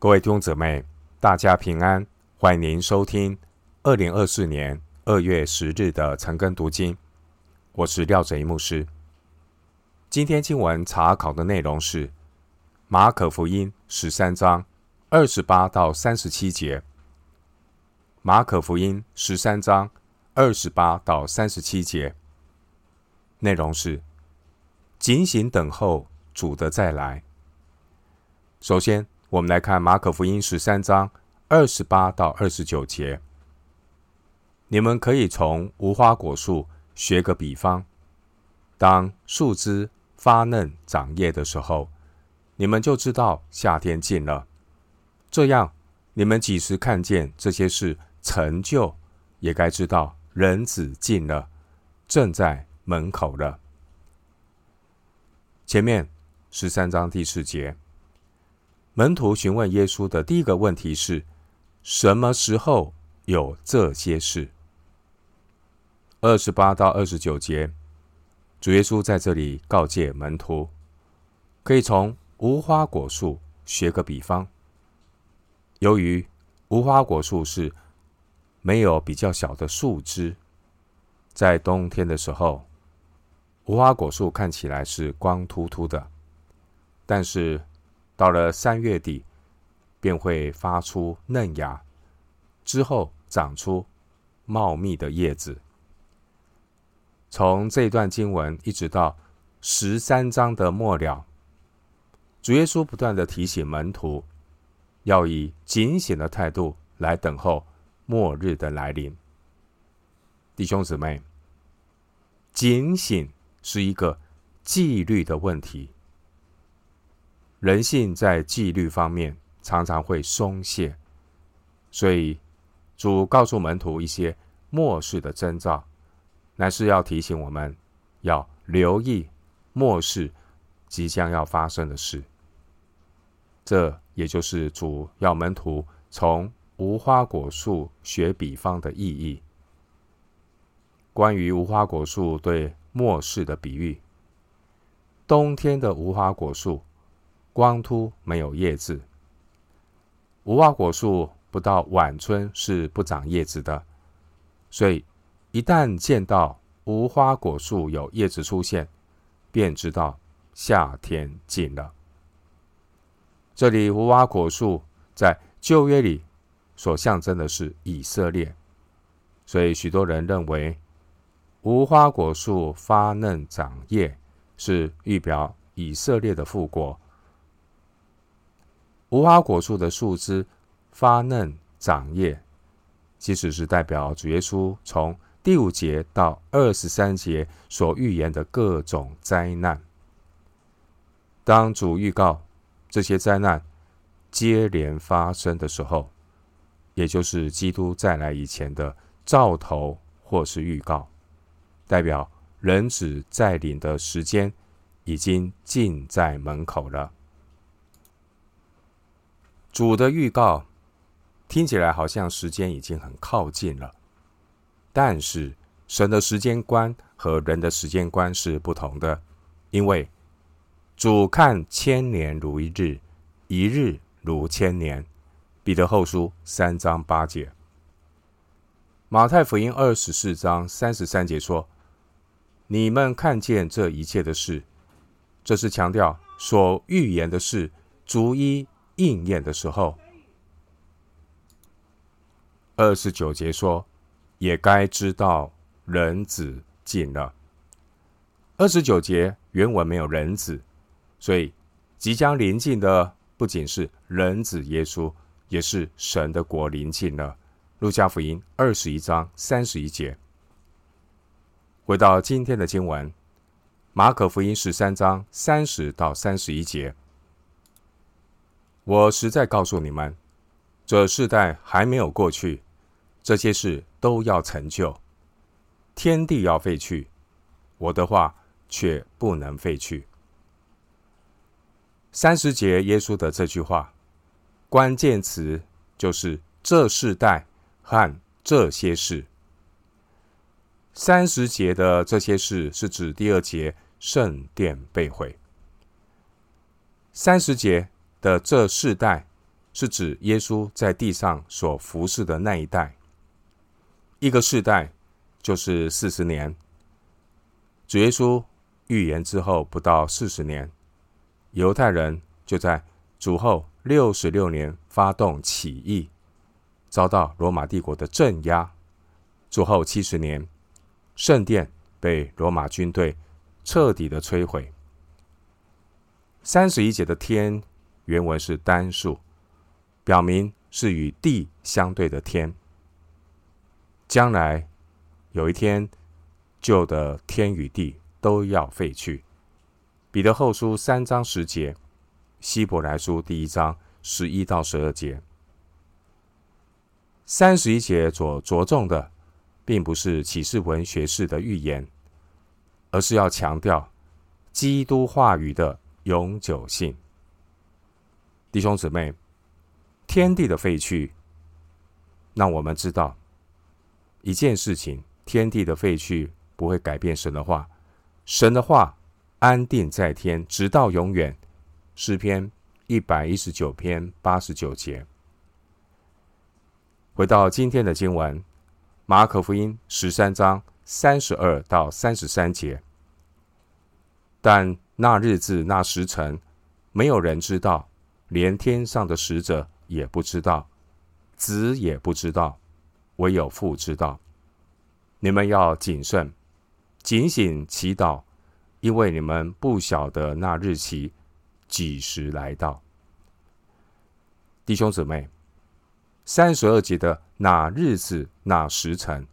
各位弟兄姊妹，大家平安！欢迎您收听二零二四年二月十日的晨更读经。我是廖哲一牧师。今天经文查考的内容是马可福音十三章二十八到三十七节。马可福音十三章二十八到三十七节内容是警醒等候主的再来。首先。我们来看马可福音十三章二十八到二十九节。你们可以从无花果树学个比方：当树枝发嫩长叶的时候，你们就知道夏天近了。这样，你们几时看见这些事成就，也该知道人子近了，正在门口了。前面十三章第四节。门徒询问耶稣的第一个问题是：什么时候有这些事？二十八到二十九节，主耶稣在这里告诫门徒，可以从无花果树学个比方。由于无花果树是没有比较小的树枝，在冬天的时候，无花果树看起来是光秃秃的，但是，到了三月底，便会发出嫩芽，之后长出茂密的叶子。从这段经文一直到十三章的末了，主耶稣不断的提醒门徒，要以警醒的态度来等候末日的来临。弟兄姊妹，警醒是一个纪律的问题。人性在纪律方面常常会松懈，所以主告诉门徒一些末世的征兆，乃是要提醒我们要留意末世即将要发生的事。这也就是主要门徒从无花果树学比方的意义。关于无花果树对末世的比喻，冬天的无花果树。光秃没有叶子，无花果树不到晚春是不长叶子的，所以一旦见到无花果树有叶子出现，便知道夏天近了。这里无花果树在旧约里所象征的是以色列，所以许多人认为无花果树发嫩长叶是预表以色列的复国。无花果树的树枝发嫩长叶，其实是代表主耶稣从第五节到二十三节所预言的各种灾难。当主预告这些灾难接连发生的时候，也就是基督再来以前的兆头或是预告，代表人子再临的时间已经近在门口了。主的预告听起来好像时间已经很靠近了，但是神的时间观和人的时间观是不同的，因为主看千年如一日，一日如千年。彼得后书三章八节，马太福音二十四章三十三节说：“你们看见这一切的事，这是强调所预言的事逐一。”应验的时候，二十九节说，也该知道人子近了。二十九节原文没有人子，所以即将临近的不仅是人子耶稣，也是神的国临近了。路加福音二十一章三十一节。回到今天的经文，马可福音十三章三十到三十一节。我实在告诉你们，这世代还没有过去，这些事都要成就。天地要废去，我的话却不能废去。三十节耶稣的这句话，关键词就是这世代和这些事。三十节的这些事是指第二节圣殿被毁。三十节。的这世代，是指耶稣在地上所服侍的那一代。一个世代就是四十年。主耶稣预言之后不到四十年，犹太人就在主后六十六年发动起义，遭到罗马帝国的镇压。主后七十年，圣殿被罗马军队彻底的摧毁。三十一节的天原文是单数，表明是与地相对的天。将来有一天，旧的天与地都要废去。彼得后书三章十节，希伯来书第一章十一到十二节。三十一节所着重的，并不是启示文学式的预言，而是要强调基督话语的永久性。弟兄姊妹，天地的废去，让我们知道一件事情：天地的废去不会改变神的话，神的话安定在天，直到永远。诗篇一百一十九篇八十九节。回到今天的经文。马可福音十三章三十二到三十三节，但那日子那时辰，没有人知道，连天上的使者也不知道，子也不知道，唯有父知道。你们要谨慎，警醒祈祷，因为你们不晓得那日期几时来到。弟兄姊妹。三十二节的那日子、那时辰，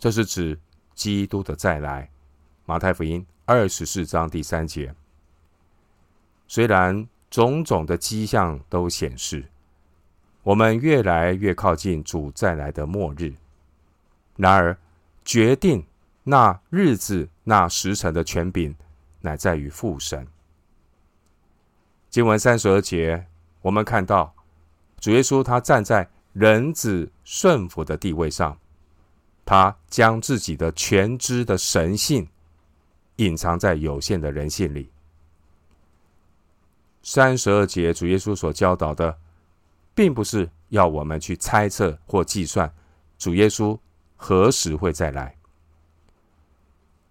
这是指基督的再来。马太福音二十四章第三节。虽然种种的迹象都显示，我们越来越靠近主再来的末日，然而决定那日子、那时辰的权柄，乃在于父神。经文三十二节，我们看到主耶稣他站在。人子顺服的地位上，他将自己的全知的神性隐藏在有限的人性里。三十二节主耶稣所教导的，并不是要我们去猜测或计算主耶稣何时会再来。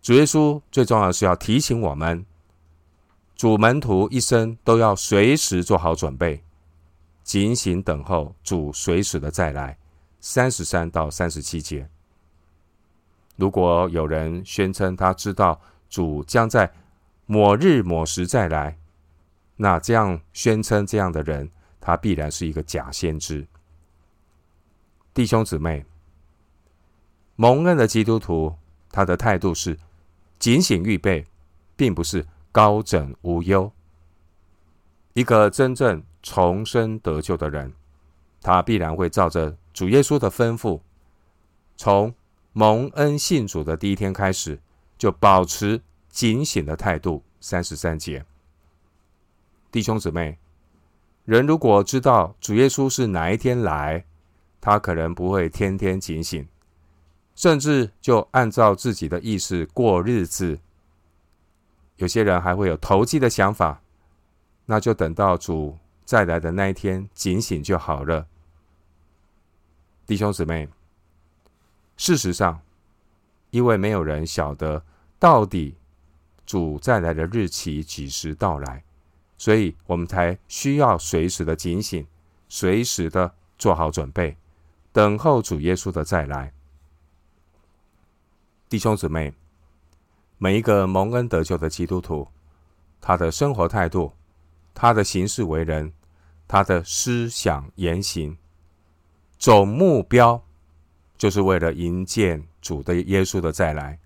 主耶稣最重要的是要提醒我们，主门徒一生都要随时做好准备。警醒等候主随时的再来，三十三到三十七节。如果有人宣称他知道主将在某日某时再来，那这样宣称这样的人，他必然是一个假先知。弟兄姊妹，蒙恩的基督徒，他的态度是警醒预备，并不是高枕无忧。一个真正重生得救的人，他必然会照着主耶稣的吩咐，从蒙恩信主的第一天开始，就保持警醒的态度。三十三节，弟兄姊妹，人如果知道主耶稣是哪一天来，他可能不会天天警醒，甚至就按照自己的意思过日子。有些人还会有投机的想法，那就等到主。再来的那一天，警醒就好了，弟兄姊妹。事实上，因为没有人晓得到底主再来的日期几时到来，所以我们才需要随时的警醒，随时的做好准备，等候主耶稣的再来。弟兄姊妹，每一个蒙恩得救的基督徒，他的生活态度。他的行事为人，他的思想言行，总目标就是为了迎接主的耶稣的再来，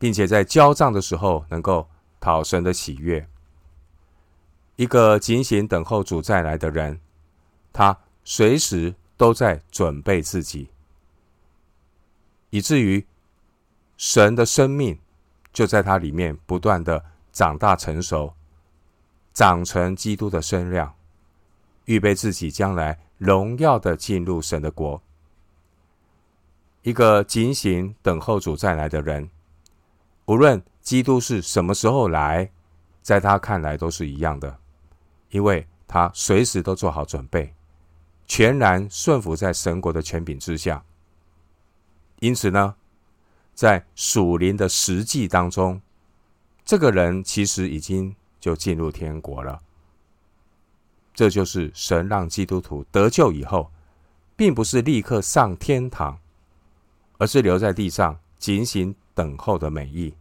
并且在交账的时候能够讨神的喜悦。一个警醒等候主再来的人，他随时都在准备自己，以至于神的生命就在他里面不断的长大成熟。长成基督的身量，预备自己将来荣耀的进入神的国。一个警醒等候主再来的人，无论基督是什么时候来，在他看来都是一样的，因为他随时都做好准备，全然顺服在神国的权柄之下。因此呢，在属灵的实际当中，这个人其实已经就进入天国了。这就是神让基督徒得救以后，并不是立刻上天堂，而是留在地上，警醒等候的美意，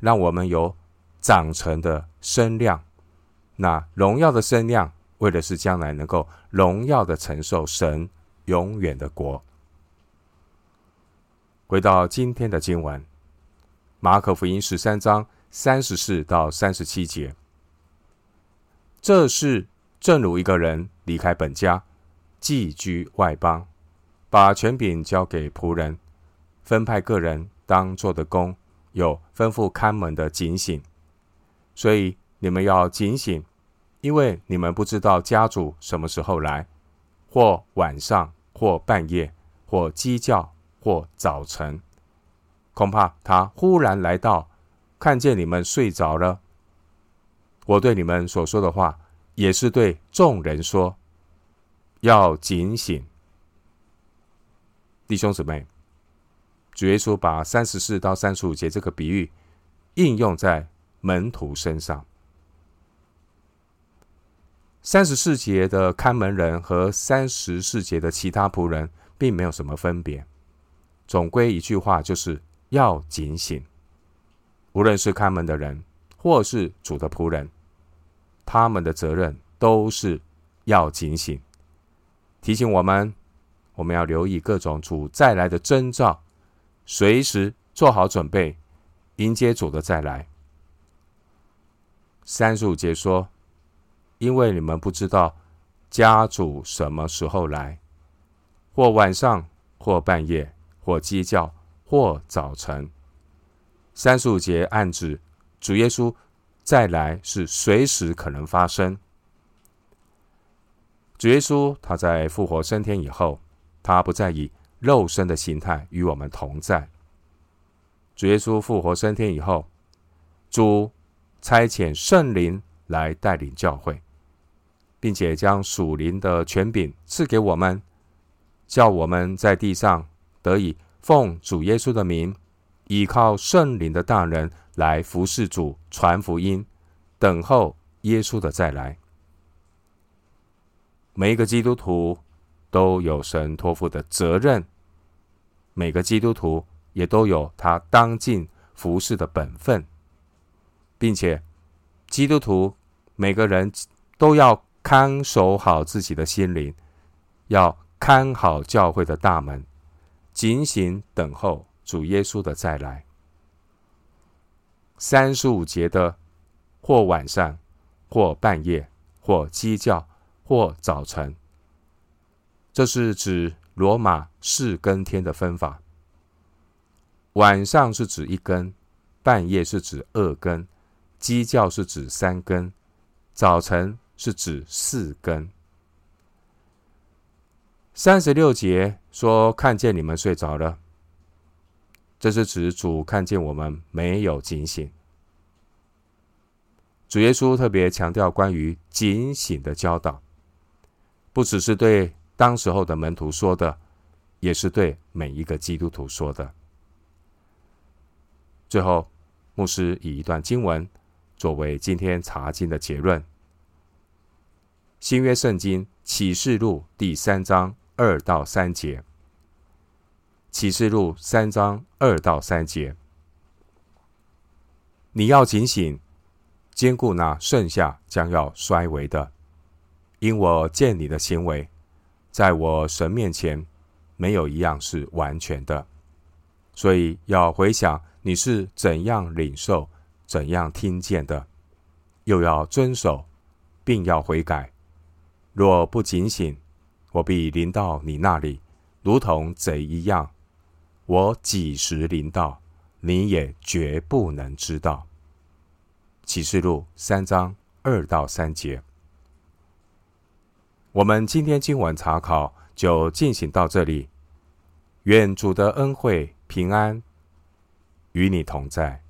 让我们有长成的身量。那荣耀的身量，为的是将来能够荣耀的承受神永远的国。回到今天的经文，马可福音十三章三十四到三十七节，这是正如一个人离开本家，寄居外邦，把权柄交给仆人，分派个人当做的工，有吩咐看门的警醒。所以你们要警醒，因为你们不知道家主什么时候来，或晚上，或半夜，或鸡叫。或早晨，恐怕他忽然来到，看见你们睡着了。我对你们所说的话，也是对众人说，要警醒。弟兄姊妹，主耶稣把三十四到三十五节这个比喻应用在门徒身上。三十四节的看门人和三十四节的其他仆人，并没有什么分别。总归一句话，就是要警醒。无论是看门的人，或是主的仆人，他们的责任都是要警醒，提醒我们，我们要留意各种主再来的征兆，随时做好准备，迎接主的再来。三十五节说：“因为你们不知道家主什么时候来，或晚上，或半夜。”或鸡叫，或早晨。三十五节暗指主耶稣再来是随时可能发生。主耶稣他在复活升天以后，他不再以肉身的形态与我们同在。主耶稣复活升天以后，主差遣圣灵来带领教会，并且将属灵的权柄赐给我们，叫我们在地上。得以奉主耶稣的名，依靠圣灵的大能来服侍主、传福音，等候耶稣的再来。每一个基督徒都有神托付的责任，每个基督徒也都有他当尽服侍的本分，并且基督徒每个人都要看守好自己的心灵，要看好教会的大门。警醒等候主耶稣的再来。三十五节的或晚上，或半夜，或鸡叫，或早晨，这是指罗马四更天的分法。晚上是指一更，半夜是指二更，鸡叫是指三更，早晨是指四根。三十六节说：“看见你们睡着了。”这是指主看见我们没有警醒。主耶稣特别强调关于警醒的教导，不只是对当时候的门徒说的，也是对每一个基督徒说的。最后，牧师以一段经文作为今天查经的结论：新约圣经启示录第三章。二到三节，启示录三章二到三节，你要警醒，坚固那剩下将要衰微的，因我见你的行为，在我神面前没有一样是完全的，所以要回想你是怎样领受、怎样听见的，又要遵守，并要悔改。若不警醒，我必临到你那里，如同贼一样。我几时临到，你也绝不能知道。启示录三章二到三节。我们今天经文查考就进行到这里。愿主的恩惠平安与你同在。